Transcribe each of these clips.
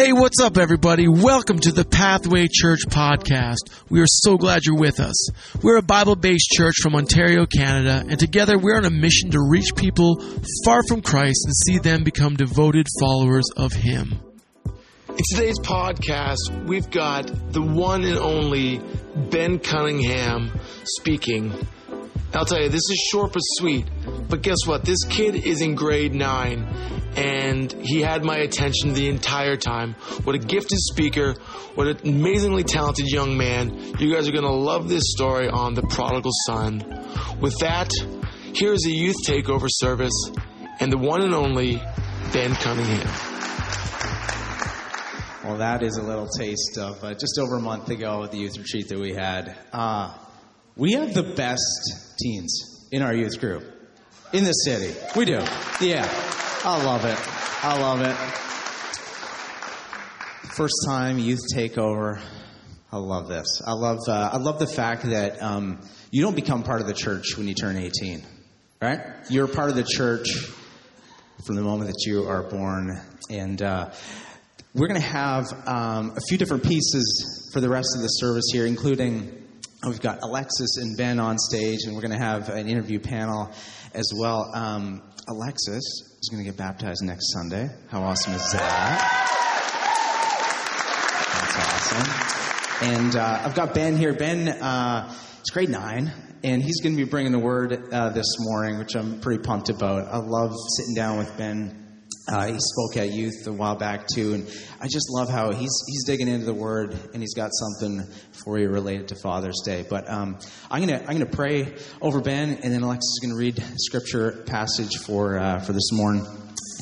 Hey, what's up, everybody? Welcome to the Pathway Church podcast. We are so glad you're with us. We're a Bible based church from Ontario, Canada, and together we're on a mission to reach people far from Christ and see them become devoted followers of Him. In today's podcast, we've got the one and only Ben Cunningham speaking. I'll tell you, this is short but sweet. But guess what? This kid is in grade nine, and he had my attention the entire time. What a gifted speaker. What an amazingly talented young man. You guys are going to love this story on the prodigal son. With that, here is a youth takeover service and the one and only Ben Cunningham. Well, that is a little taste of uh, just over a month ago the youth retreat that we had. Uh, we have the best teens in our youth group in the city. We do. Yeah. I love it. I love it. First time youth takeover. I love this. I love. Uh, I love the fact that um, you don't become part of the church when you turn 18, right? You're part of the church from the moment that you are born, and uh, we're going to have um, a few different pieces for the rest of the service here, including we've got Alexis and Ben on stage, and we're going to have an interview panel as well. Um, Alexis is going to get baptized next Sunday. How awesome is that? That's awesome. And uh, I've got Ben here. Ben uh, is grade nine, and he's going to be bringing the word uh, this morning, which I'm pretty pumped about. I love sitting down with Ben. Uh, he spoke at youth a while back too, and I just love how he's he's digging into the Word and he's got something for you related to Father's Day. But um, I'm gonna I'm gonna pray over Ben, and then Alexis is gonna read Scripture passage for uh, for this morning.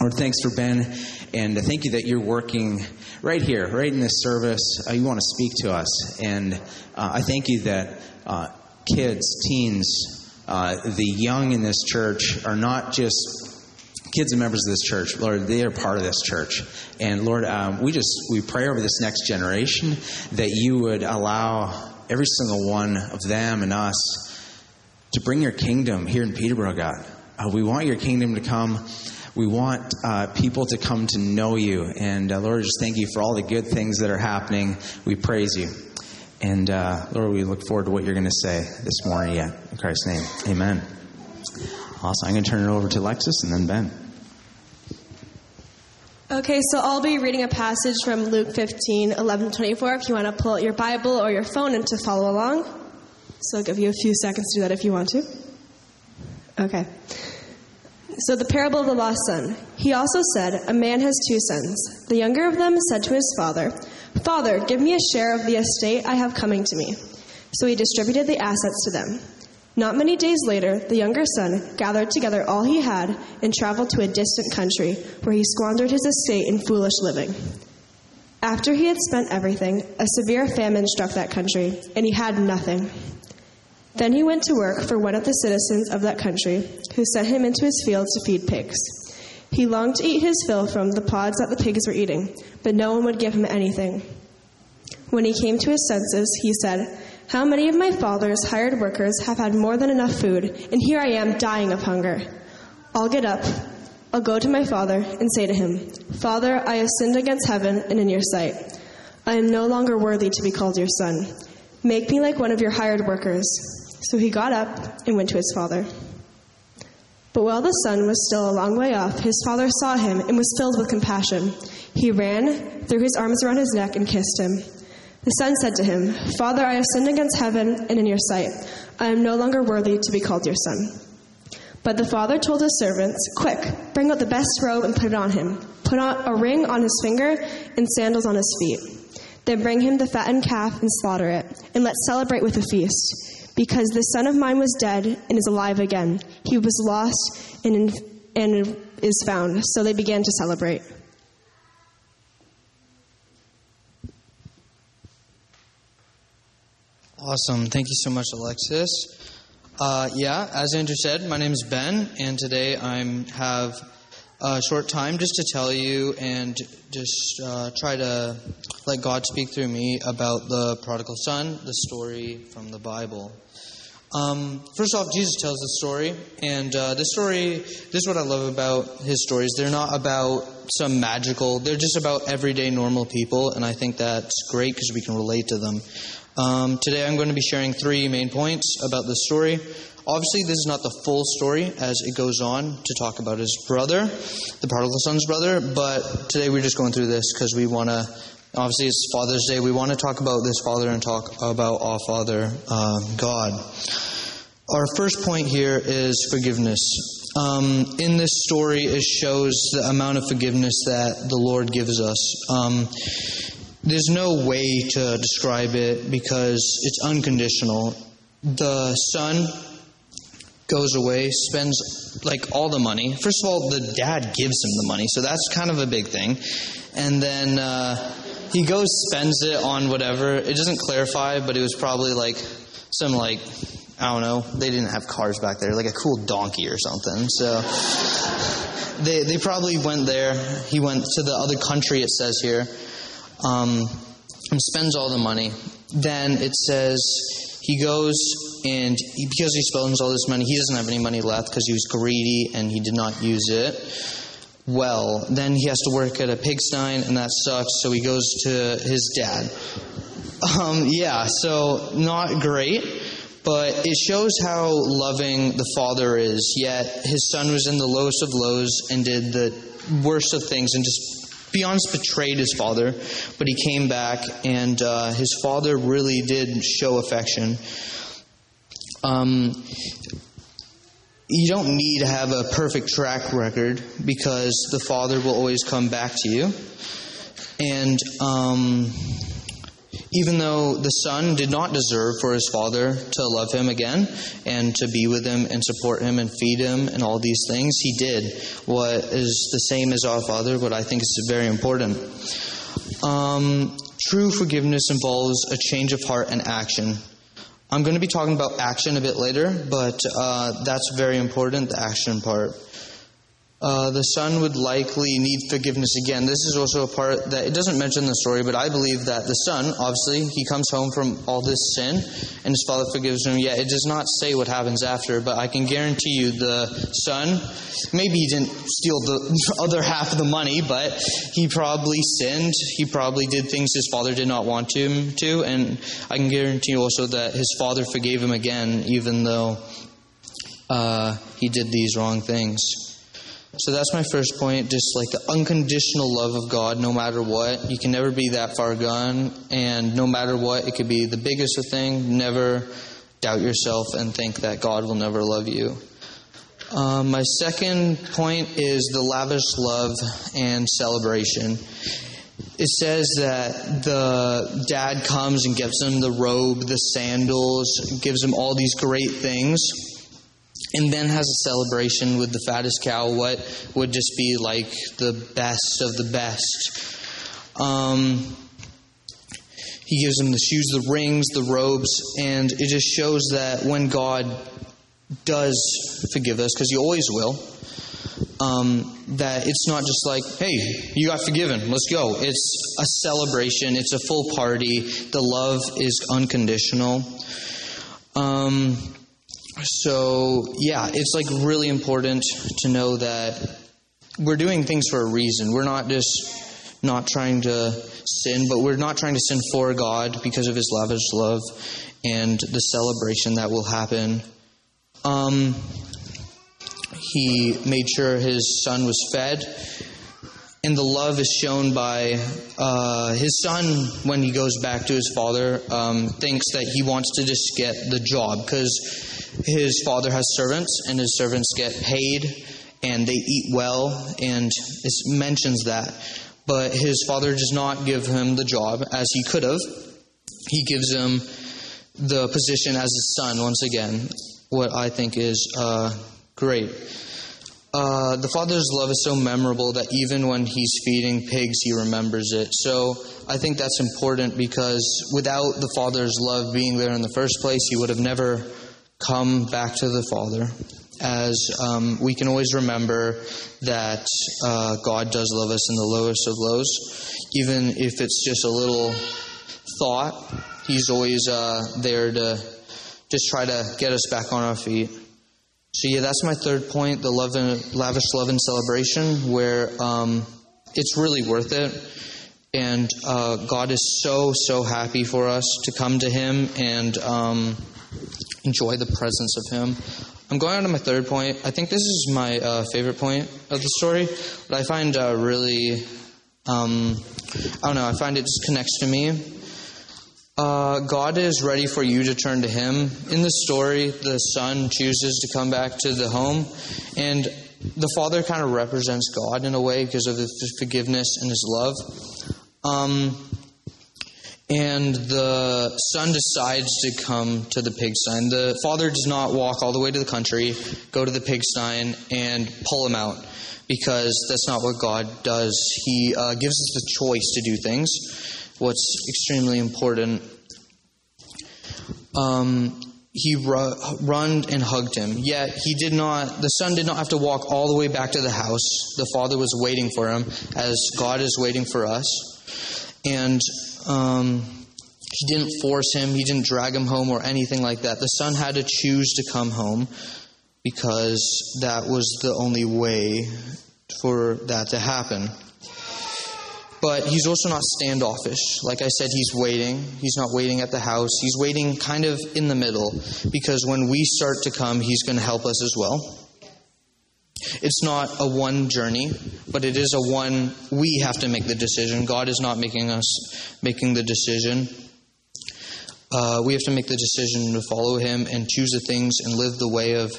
Lord, thanks for Ben, and thank you that you're working right here, right in this service. Uh, you want to speak to us, and uh, I thank you that uh, kids, teens, uh, the young in this church are not just kids and members of this church, Lord, they are part of this church. And Lord, um, we just we pray over this next generation that you would allow every single one of them and us to bring your kingdom here in Peterborough, God. Uh, we want your kingdom to come. We want uh, people to come to know you. And uh, Lord, just thank you for all the good things that are happening. We praise you. And uh, Lord, we look forward to what you're going to say this morning. In Christ's name, amen. Awesome. I'm going to turn it over to Alexis and then Ben. Okay, so I'll be reading a passage from Luke 15, 11 24, if you want to pull out your Bible or your phone and to follow along. So I'll give you a few seconds to do that if you want to. Okay. So the parable of the lost son. He also said, A man has two sons. The younger of them said to his father, Father, give me a share of the estate I have coming to me. So he distributed the assets to them. Not many days later, the younger son gathered together all he had and traveled to a distant country, where he squandered his estate in foolish living. After he had spent everything, a severe famine struck that country, and he had nothing. Then he went to work for one of the citizens of that country, who sent him into his fields to feed pigs. He longed to eat his fill from the pods that the pigs were eating, but no one would give him anything. When he came to his senses, he said, how many of my father's hired workers have had more than enough food, and here I am dying of hunger? I'll get up, I'll go to my father, and say to him, Father, I have sinned against heaven and in your sight. I am no longer worthy to be called your son. Make me like one of your hired workers. So he got up and went to his father. But while the son was still a long way off, his father saw him and was filled with compassion. He ran, threw his arms around his neck, and kissed him. The son said to him, Father, I have sinned against heaven and in your sight. I am no longer worthy to be called your son. But the father told his servants, Quick, bring out the best robe and put it on him. Put on a ring on his finger and sandals on his feet. Then bring him the fattened calf and slaughter it, and let's celebrate with a feast. Because this son of mine was dead and is alive again. He was lost and, and is found. So they began to celebrate. Awesome. Thank you so much, Alexis. Uh, yeah, as Andrew said, my name is Ben, and today I have a short time just to tell you and just uh, try to let God speak through me about the prodigal son, the story from the Bible. Um, first off, Jesus tells the story, and uh, this story, this is what I love about his stories. They're not about some magical, they're just about everyday normal people, and I think that's great because we can relate to them. Um, today I'm going to be sharing three main points about this story. Obviously, this is not the full story as it goes on to talk about his brother, the prodigal son's brother, but today we're just going through this because we want to Obviously, it's Father's Day. We want to talk about this Father and talk about our Father, uh, God. Our first point here is forgiveness. Um, in this story, it shows the amount of forgiveness that the Lord gives us. Um, there's no way to describe it because it's unconditional. The son goes away, spends like all the money. First of all, the dad gives him the money, so that's kind of a big thing. And then uh, he goes, spends it on whatever. It doesn't clarify, but it was probably like some like I don't know. They didn't have cars back there, like a cool donkey or something. So they they probably went there. He went to the other country. It says here, um, and spends all the money. Then it says he goes and he, because he spends all this money, he doesn't have any money left because he was greedy and he did not use it well. Then he has to work at a pigsty, and that sucks. So he goes to his dad. Um, yeah, so not great, but it shows how loving the father is. Yet his son was in the lowest of lows and did the worst of things and just beyond betrayed his father. But he came back, and uh, his father really did show affection. Um, you don't need to have a perfect track record because the Father will always come back to you. And um, even though the Son did not deserve for his Father to love him again and to be with him and support him and feed him and all these things, he did what is the same as our Father, but I think is very important. Um, true forgiveness involves a change of heart and action. I'm going to be talking about action a bit later, but uh, that's very important, the action part. Uh, the son would likely need forgiveness again. This is also a part that it doesn't mention the story, but I believe that the son, obviously, he comes home from all this sin, and his father forgives him. Yet it does not say what happens after, but I can guarantee you the son, maybe he didn't steal the other half of the money, but he probably sinned. He probably did things his father did not want him to, and I can guarantee you also that his father forgave him again, even though uh, he did these wrong things. So that's my first point, just like the unconditional love of God, no matter what. You can never be that far gone, and no matter what, it could be the biggest of thing. Never doubt yourself and think that God will never love you. Um, my second point is the lavish love and celebration. It says that the dad comes and gives him the robe, the sandals, gives him all these great things and then has a celebration with the fattest cow, what would just be like the best of the best. Um, he gives them the shoes, the rings, the robes, and it just shows that when God does forgive us, because He always will, um, that it's not just like, hey, you got forgiven, let's go. It's a celebration, it's a full party. The love is unconditional. Um, so, yeah, it's like really important to know that we're doing things for a reason. We're not just not trying to sin, but we're not trying to sin for God because of His lavish love and the celebration that will happen. Um, he made sure his son was fed, and the love is shown by uh, his son when he goes back to his father. Um, thinks that he wants to just get the job because his father has servants, and his servants get paid and they eat well, and it mentions that. But his father does not give him the job as he could have. He gives him the position as his son once again, what I think is uh, great. Uh, the father's love is so memorable that even when he's feeding pigs, he remembers it. So I think that's important because without the father's love being there in the first place, he would have never come back to the Father, as um, we can always remember that uh, God does love us in the lowest of lows, even if it's just a little thought. He's always uh, there to just try to get us back on our feet. So yeah, that's my third point: the love and lavish love and celebration, where um, it's really worth it, and uh, God is so so happy for us to come to Him and um, enjoy the presence of Him. I'm going on to my third point. I think this is my uh, favorite point of the story. What I find uh, really, um, I don't know, I find it just connects to me. Uh, God is ready for you to turn to Him. In the story, the son chooses to come back to the home, and the father kind of represents God in a way because of his forgiveness and his love. Um, and the son decides to come to the pigsty. The father does not walk all the way to the country, go to the pigsty, and pull him out because that's not what God does. He uh, gives us the choice to do things. What's extremely important. Um, he ru- run and hugged him. Yet he did not. The son did not have to walk all the way back to the house. The father was waiting for him, as God is waiting for us. And um, he didn't force him, he didn't drag him home or anything like that. The son had to choose to come home because that was the only way for that to happen. But he's also not standoffish. Like I said, he's waiting. He's not waiting at the house. He's waiting kind of in the middle because when we start to come, he's going to help us as well. It's not a one journey, but it is a one we have to make the decision. God is not making us making the decision. Uh, we have to make the decision to follow Him and choose the things and live the way of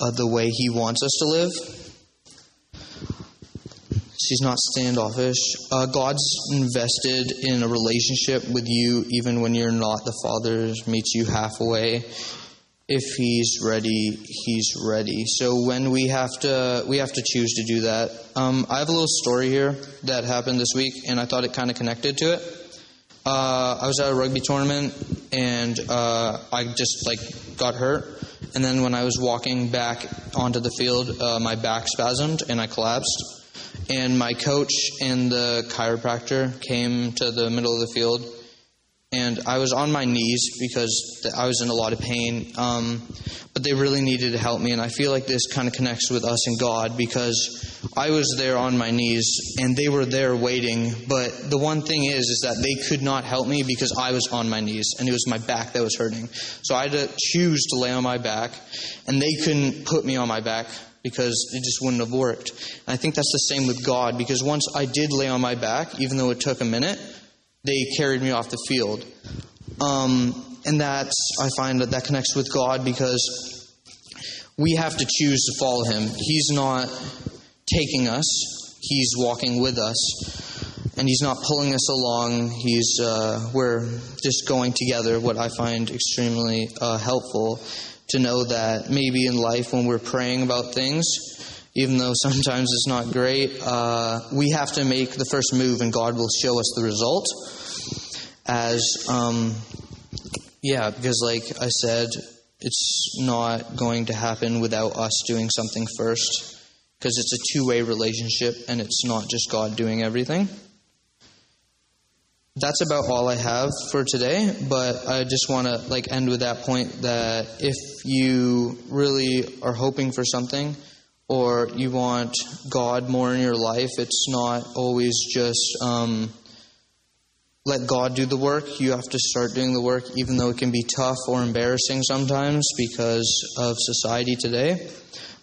uh, the way He wants us to live. He's not standoffish. Uh, God's invested in a relationship with you even when you're not. The Father meets you halfway if he's ready, he's ready. So when we have to, we have to choose to do that. Um, I have a little story here that happened this week, and I thought it kind of connected to it. Uh, I was at a rugby tournament, and uh, I just like got hurt. And then when I was walking back onto the field, uh, my back spasmed and I collapsed. And my coach and the chiropractor came to the middle of the field and I was on my knees because I was in a lot of pain. Um, but they really needed to help me, and I feel like this kind of connects with us and God because I was there on my knees and they were there waiting. But the one thing is, is that they could not help me because I was on my knees and it was my back that was hurting. So I had to choose to lay on my back, and they couldn't put me on my back because it just wouldn't have worked. And I think that's the same with God because once I did lay on my back, even though it took a minute they carried me off the field. Um, and that's, I find that that connects with God because we have to choose to follow Him. He's not taking us, He's walking with us. And He's not pulling us along. He's, uh, we're just going together, what I find extremely uh, helpful to know that maybe in life when we're praying about things, even though sometimes it's not great, uh, we have to make the first move and God will show us the result. As, um, yeah, because like I said, it's not going to happen without us doing something first. Because it's a two way relationship and it's not just God doing everything. That's about all I have for today, but I just want to like end with that point that if you really are hoping for something, or you want God more in your life, it's not always just um, let God do the work. You have to start doing the work, even though it can be tough or embarrassing sometimes because of society today.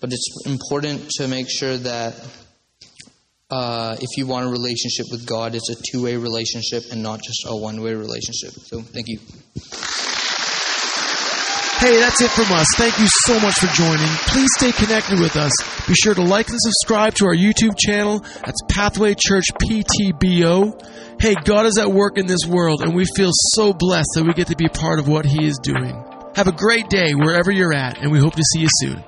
But it's important to make sure that uh, if you want a relationship with God, it's a two way relationship and not just a one way relationship. So, thank you. Hey, that's it from us. Thank you so much for joining. Please stay connected with us. Be sure to like and subscribe to our YouTube channel. That's Pathway Church PTBO. Hey, God is at work in this world, and we feel so blessed that we get to be part of what He is doing. Have a great day wherever you're at, and we hope to see you soon.